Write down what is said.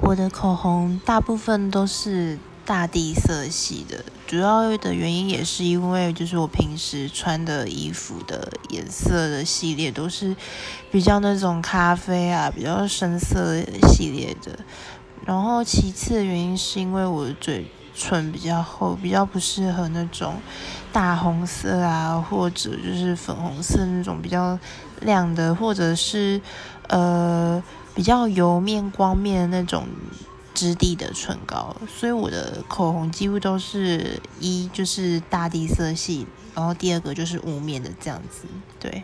我的口红大部分都是大地色系的，主要的原因也是因为就是我平时穿的衣服的颜色的系列都是比较那种咖啡啊，比较深色系列的。然后其次的原因是因为我的嘴唇比较厚，比较不适合那种大红色啊，或者就是粉红色那种比较亮的，或者是呃。比较油面光面的那种质地的唇膏，所以我的口红几乎都是一就是大地色系，然后第二个就是雾面的这样子，对。